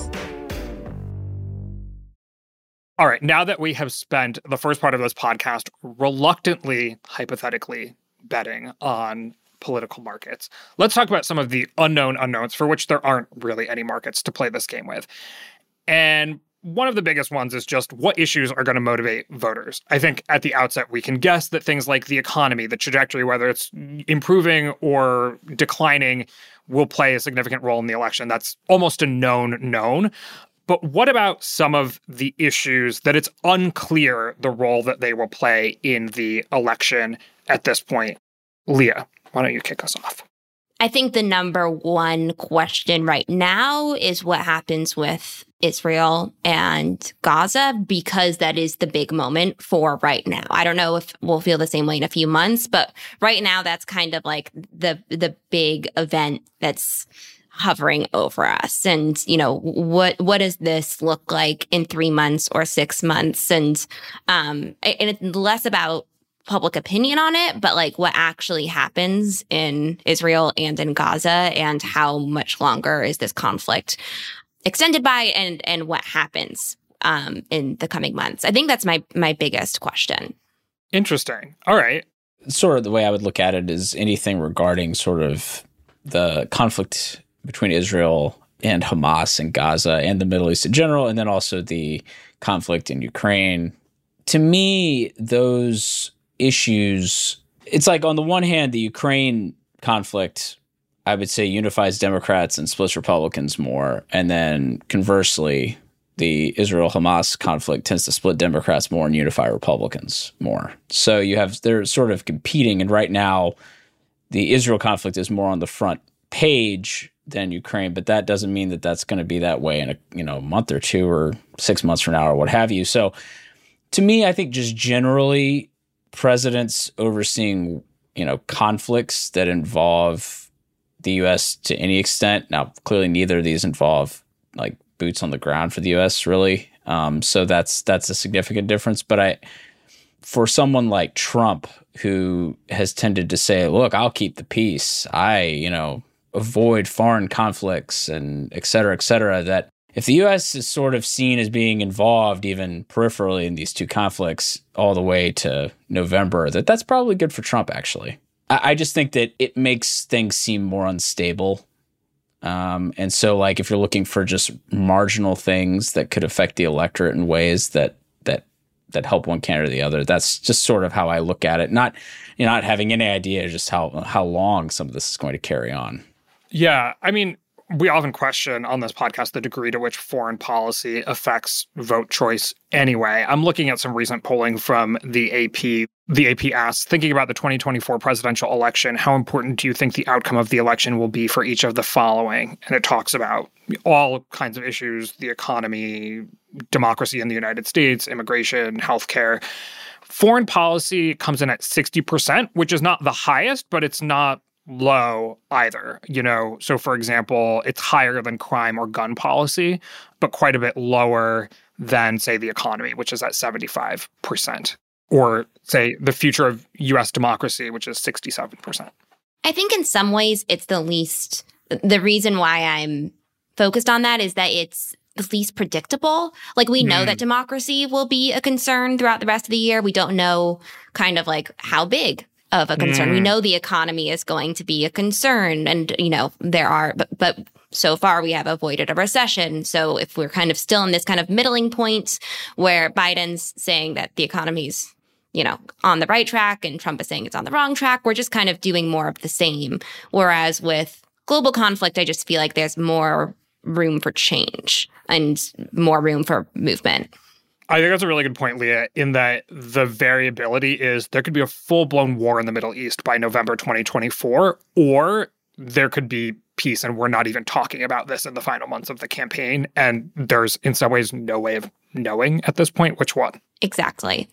Speaker 1: All right, now that we have spent the first part of this podcast reluctantly, hypothetically betting on political markets, let's talk about some of the unknown unknowns for which there aren't really any markets to play this game with. And one of the biggest ones is just what issues are going to motivate voters. I think at the outset, we can guess that things like the economy, the trajectory, whether it's improving or declining, will play a significant role in the election. That's almost a known known. But what about some of the issues that it's unclear the role that they will play in the election at this point? Leah, why don't you kick us off?
Speaker 2: I think the number one question right now is what happens with Israel and Gaza because that is the big moment for right now. I don't know if we'll feel the same way in a few months, but right now that's kind of like the the big event that's hovering over us and you know what what does this look like in 3 months or 6 months and um and it's less about public opinion on it, but like what actually happens in Israel and in Gaza and how much longer is this conflict extended by and and what happens um, in the coming months. I think that's my my biggest question.
Speaker 1: Interesting. All right.
Speaker 3: Sort of the way I would look at it is anything regarding sort of the conflict between Israel and Hamas and Gaza and the Middle East in general, and then also the conflict in Ukraine. To me, those issues, it's like on the one hand, the Ukraine conflict, I would say unifies Democrats and splits Republicans more. And then conversely, the Israel Hamas conflict tends to split Democrats more and unify Republicans more. So you have, they're sort of competing. And right now, the Israel conflict is more on the front page than Ukraine, but that doesn't mean that that's going to be that way in a you know month or two or six months from now or what have you. So, to me, I think just generally presidents overseeing you know conflicts that involve the U.S. to any extent. Now, clearly, neither of these involve like boots on the ground for the U.S. really. Um, so that's that's a significant difference. But I, for someone like Trump, who has tended to say, "Look, I'll keep the peace," I you know avoid foreign conflicts and et cetera, et cetera, that if the U.S. is sort of seen as being involved, even peripherally, in these two conflicts all the way to November, that that's probably good for Trump, actually. I, I just think that it makes things seem more unstable. Um, and so, like, if you're looking for just marginal things that could affect the electorate in ways that that that help one candidate or the other, that's just sort of how I look at it. Not, you not having any idea just how how long some of this is going to carry on.
Speaker 1: Yeah. I mean, we often question on this podcast the degree to which foreign policy affects vote choice anyway. I'm looking at some recent polling from the AP. The AP asks, thinking about the 2024 presidential election, how important do you think the outcome of the election will be for each of the following? And it talks about all kinds of issues the economy, democracy in the United States, immigration, healthcare. Foreign policy comes in at 60%, which is not the highest, but it's not low either. You know, so for example, it's higher than crime or gun policy, but quite a bit lower than, say, the economy, which is at 75%, or say the future of US democracy, which is 67%.
Speaker 2: I think in some ways it's the least, the reason why I'm focused on that is that it's the least predictable. Like we know mm. that democracy will be a concern throughout the rest of the year. We don't know kind of like how big of a concern. Mm. We know the economy is going to be a concern and you know there are but but so far we have avoided a recession. So if we're kind of still in this kind of middling point where Biden's saying that the economy's you know, on the right track and Trump is saying it's on the wrong track. We're just kind of doing more of the same. Whereas with global conflict, I just feel like there's more room for change and more room for movement.
Speaker 1: I think that's a really good point, Leah, in that the variability is there could be a full blown war in the Middle East by November 2024, or there could be peace. And we're not even talking about this in the final months of the campaign. And there's, in some ways, no way of knowing at this point which one.
Speaker 2: Exactly.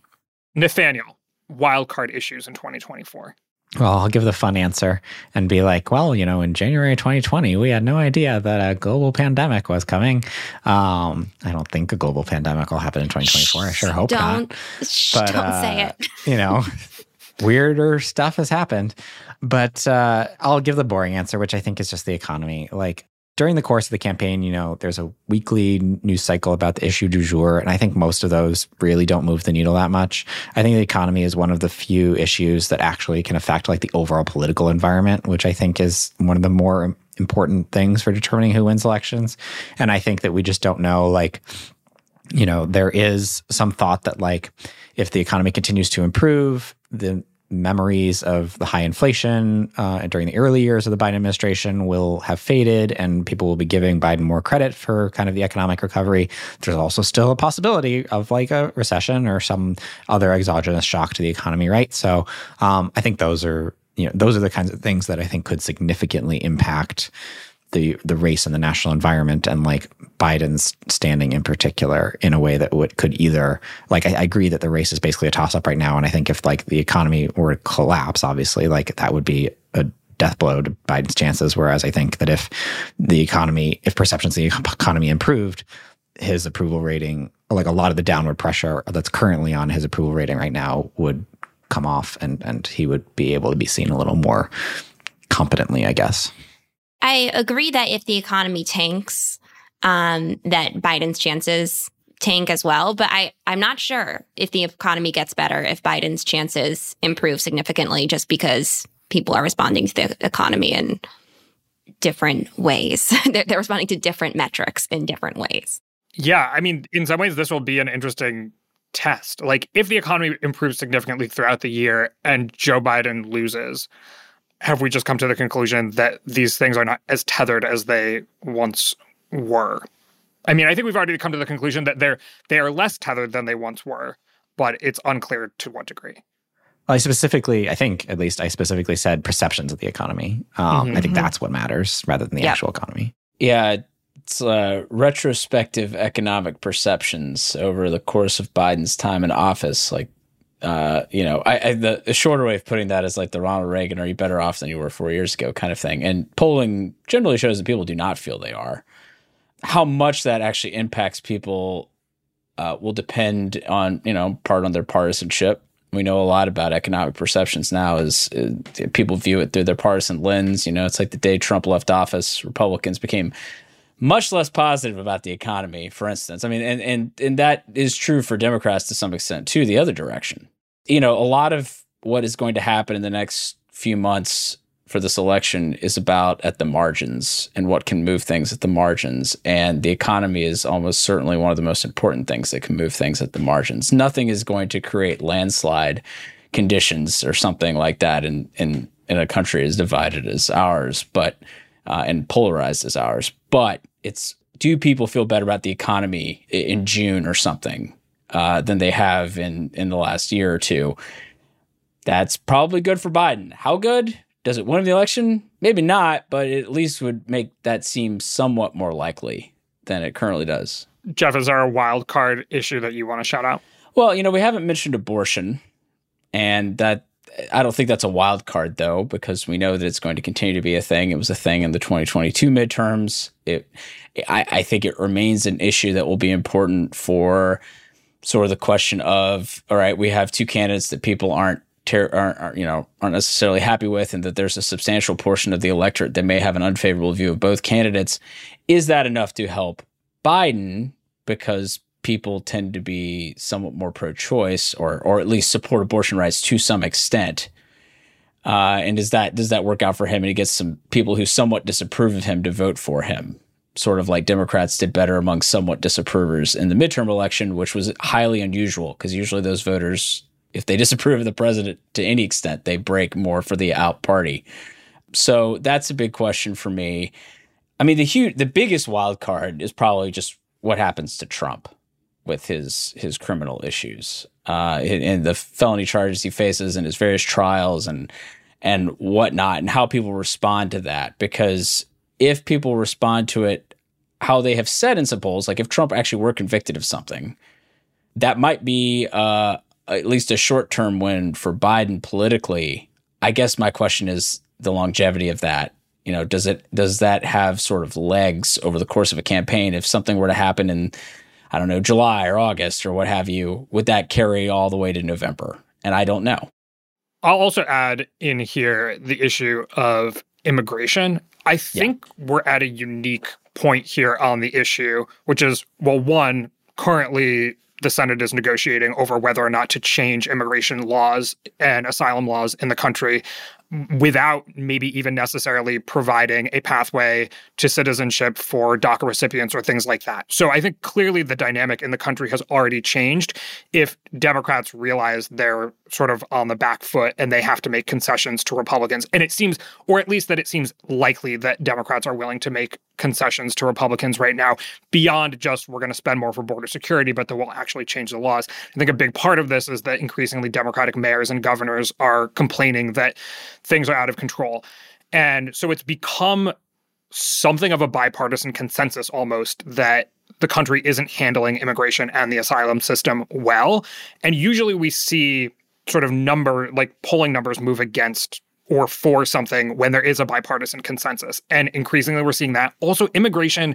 Speaker 1: Nathaniel, wildcard issues in 2024.
Speaker 4: Well, I'll give the fun answer and be like, well, you know, in January 2020, we had no idea that a global pandemic was coming. Um, I don't think a global pandemic will happen in 2024. I sure hope
Speaker 2: don't,
Speaker 4: not.
Speaker 2: But, don't uh, say it.
Speaker 4: you know, weirder stuff has happened. But uh, I'll give the boring answer, which I think is just the economy. Like, during the course of the campaign, you know, there's a weekly news cycle about the issue du jour. And I think most of those really don't move the needle that much. I think the economy is one of the few issues that actually can affect like the overall political environment, which I think is one of the more important things for determining who wins elections. And I think that we just don't know, like, you know, there is some thought that like if the economy continues to improve, the memories of the high inflation uh, during the early years of the Biden administration will have faded, and people will be giving Biden more credit for kind of the economic recovery. There's also still a possibility of like a recession or some other exogenous shock to the economy, right? So um, I think those are you know those are the kinds of things that I think could significantly impact the the race and the national environment and like Biden's standing in particular in a way that would could either like I, I agree that the race is basically a toss up right now and I think if like the economy were to collapse obviously like that would be a death blow to Biden's chances whereas I think that if the economy if perceptions of the economy improved his approval rating like a lot of the downward pressure that's currently on his approval rating right now would come off and and he would be able to be seen a little more competently, I guess.
Speaker 2: I agree that if the economy tanks, um, that Biden's chances tank as well. But I, I'm not sure if the economy gets better, if Biden's chances improve significantly just because people are responding to the economy in different ways. [laughs] they're, they're responding to different metrics in different ways.
Speaker 1: Yeah. I mean, in some ways, this will be an interesting test. Like, if the economy improves significantly throughout the year and Joe Biden loses, have we just come to the conclusion that these things are not as tethered as they once were? I mean, I think we've already come to the conclusion that they're they are less tethered than they once were, but it's unclear to what degree.
Speaker 4: I specifically, I think at least I specifically said perceptions of the economy. Um, mm-hmm. I think that's what matters rather than the yep. actual economy.
Speaker 3: Yeah, it's uh, retrospective economic perceptions over the course of Biden's time in office. Like, uh, you know, I, I the, the, shorter way of putting that is like the Ronald Reagan, "Are you better off than you were four years ago?" kind of thing. And polling generally shows that people do not feel they are how much that actually impacts people uh, will depend on you know part on their partisanship. We know a lot about economic perceptions now as uh, people view it through their partisan lens. You know, it's like the day Trump left office, Republicans became much less positive about the economy, for instance. I mean, and and and that is true for Democrats to some extent too. The other direction, you know, a lot of what is going to happen in the next few months for this election is about at the margins and what can move things at the margins. And the economy is almost certainly one of the most important things that can move things at the margins. Nothing is going to create landslide conditions or something like that in in, in a country as divided as ours, but uh, and polarized as ours. But it's do people feel better about the economy in June or something uh, than they have in in the last year or two? That's probably good for Biden. How good? Does it win the election? Maybe not, but it at least would make that seem somewhat more likely than it currently does.
Speaker 1: Jeff, is there a wild card issue that you want to shout out?
Speaker 3: Well, you know, we haven't mentioned abortion, and that I don't think that's a wild card though, because we know that it's going to continue to be a thing. It was a thing in the 2022 midterms. It, I, I think it remains an issue that will be important for sort of the question of, all right, we have two candidates that people aren't ter- aren't, aren't, you know aren't necessarily happy with, and that there's a substantial portion of the electorate that may have an unfavorable view of both candidates. Is that enough to help Biden? Because people tend to be somewhat more pro-choice, or or at least support abortion rights to some extent. Uh, and does that does that work out for him? And he gets some people who somewhat disapprove of him to vote for him sort of like Democrats did better among somewhat disapprovers in the midterm election, which was highly unusual because usually those voters if they disapprove of the president to any extent, they break more for the out party. So that's a big question for me. I mean, the huge, the biggest wild card is probably just what happens to Trump with his his criminal issues uh, and the felony charges he faces and his various trials and and whatnot, and how people respond to that. Because if people respond to it how they have said in some polls, like if Trump actually were convicted of something, that might be uh, at least a short term win for Biden politically. I guess my question is the longevity of that. You know, does it does that have sort of legs over the course of a campaign? If something were to happen in, I don't know, July or August or what have you, would that carry all the way to November? And I don't know.
Speaker 1: I'll also add in here the issue of immigration. I think yeah. we're at a unique point here on the issue, which is well, one, currently the Senate is negotiating over whether or not to change immigration laws and asylum laws in the country without maybe even necessarily providing a pathway to citizenship for DACA recipients or things like that. So I think clearly the dynamic in the country has already changed if Democrats realize they're sort of on the back foot and they have to make concessions to Republicans. And it seems, or at least that it seems likely that Democrats are willing to make concessions to Republicans right now beyond just we're going to spend more for border security, but that will actually change the laws. I think a big part of this is that increasingly Democratic mayors and governors are complaining that things are out of control. And so it's become something of a bipartisan consensus almost that the country isn't handling immigration and the asylum system well. And usually we see sort of number, like polling numbers move against or for something when there is a bipartisan consensus. And increasingly, we're seeing that. Also, immigration,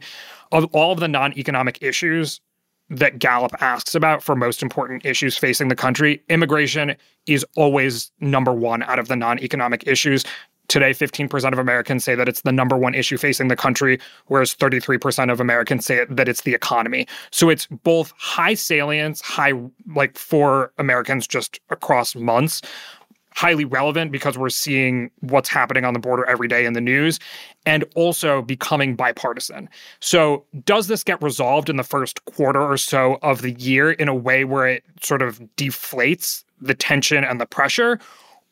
Speaker 1: of all of the non economic issues, that Gallup asks about for most important issues facing the country, immigration is always number one out of the non economic issues. Today, 15% of Americans say that it's the number one issue facing the country, whereas 33% of Americans say that it's the economy. So it's both high salience, high, like for Americans just across months, highly relevant because we're seeing what's happening on the border every day in the news and also becoming bipartisan. So, does this get resolved in the first quarter or so of the year in a way where it sort of deflates the tension and the pressure?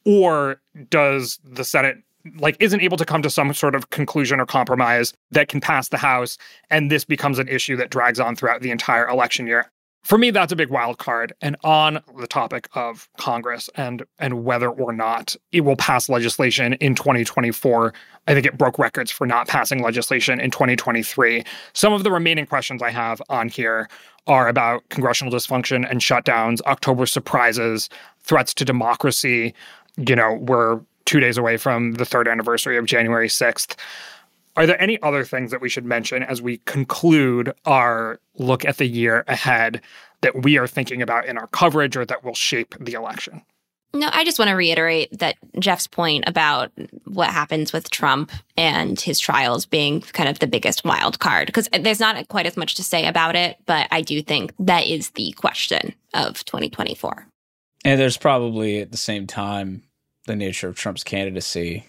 Speaker 1: Or does the Senate like isn't able to come to some sort of conclusion or compromise that can pass the House and this becomes an issue that drags on throughout the entire election year? For me that's a big wild card and on the topic of congress and and whether or not it will pass legislation in 2024 i think it broke records for not passing legislation in 2023 some of the remaining questions i have on here are about congressional dysfunction and shutdowns october surprises threats to democracy. You know we're two days away from the third anniversary of january 6th are there any other things that we should mention as we conclude our look at the year ahead that we are thinking about in our coverage or that will shape the election?
Speaker 2: No, I just want to reiterate that Jeff's point about what happens with Trump and his trials being kind of the biggest wild card, because there's not quite as much to say about it, but I do think that is the question of 2024.
Speaker 3: And there's probably at the same time the nature of Trump's candidacy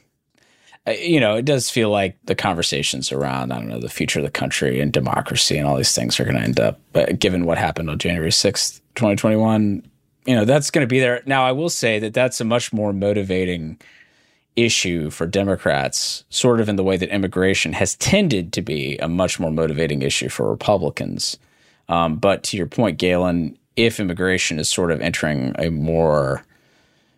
Speaker 3: you know, it does feel like the conversations around, I don't know, the future of the country and democracy and all these things are going to end up, but given what happened on January 6th, 2021, you know, that's going to be there. Now, I will say that that's a much more motivating issue for Democrats, sort of in the way that immigration has tended to be a much more motivating issue for Republicans. Um, but to your point, Galen, if immigration is sort of entering a more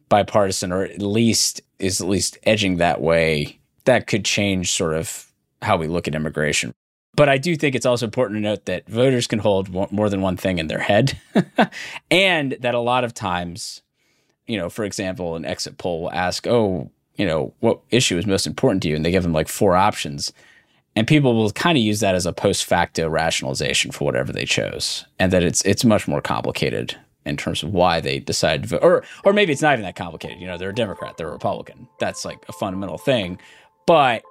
Speaker 3: bipartisan or at least is at least edging that way, that could change sort of how we look at immigration. But I do think it's also important to note that voters can hold more than one thing in their head. [laughs] and that a lot of times, you know, for example, an exit poll will ask, oh, you know, what issue is most important to you? And they give them like four options. And people will kind of use that as a post facto rationalization for whatever they chose. And that it's it's much more complicated in terms of why they decide to vote. Or or maybe it's not even that complicated. You know, they're a Democrat, they're a Republican. That's like a fundamental thing. But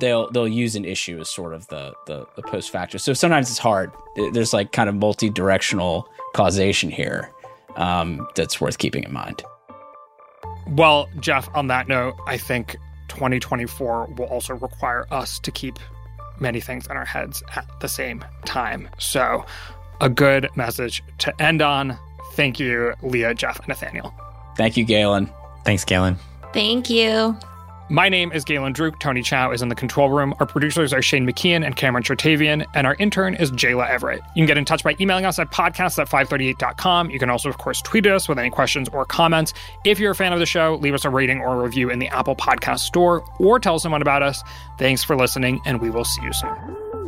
Speaker 3: they'll they'll use an issue as sort of the the, the post facto. So sometimes it's hard. There's like kind of multi directional causation here um, that's worth keeping in mind.
Speaker 1: Well, Jeff, on that note, I think 2024 will also require us to keep many things in our heads at the same time. So, a good message to end on. Thank you, Leah, Jeff, and Nathaniel.
Speaker 3: Thank you, Galen.
Speaker 4: Thanks, Galen.
Speaker 2: Thank you.
Speaker 1: My name is Galen Druk. Tony Chow is in the control room. Our producers are Shane McKeon and Cameron Chertavian, and our intern is Jayla Everett. You can get in touch by emailing us at podcasts at 538.com. You can also, of course, tweet us with any questions or comments. If you're a fan of the show, leave us a rating or a review in the Apple Podcast Store or tell someone about us. Thanks for listening, and we will see you soon.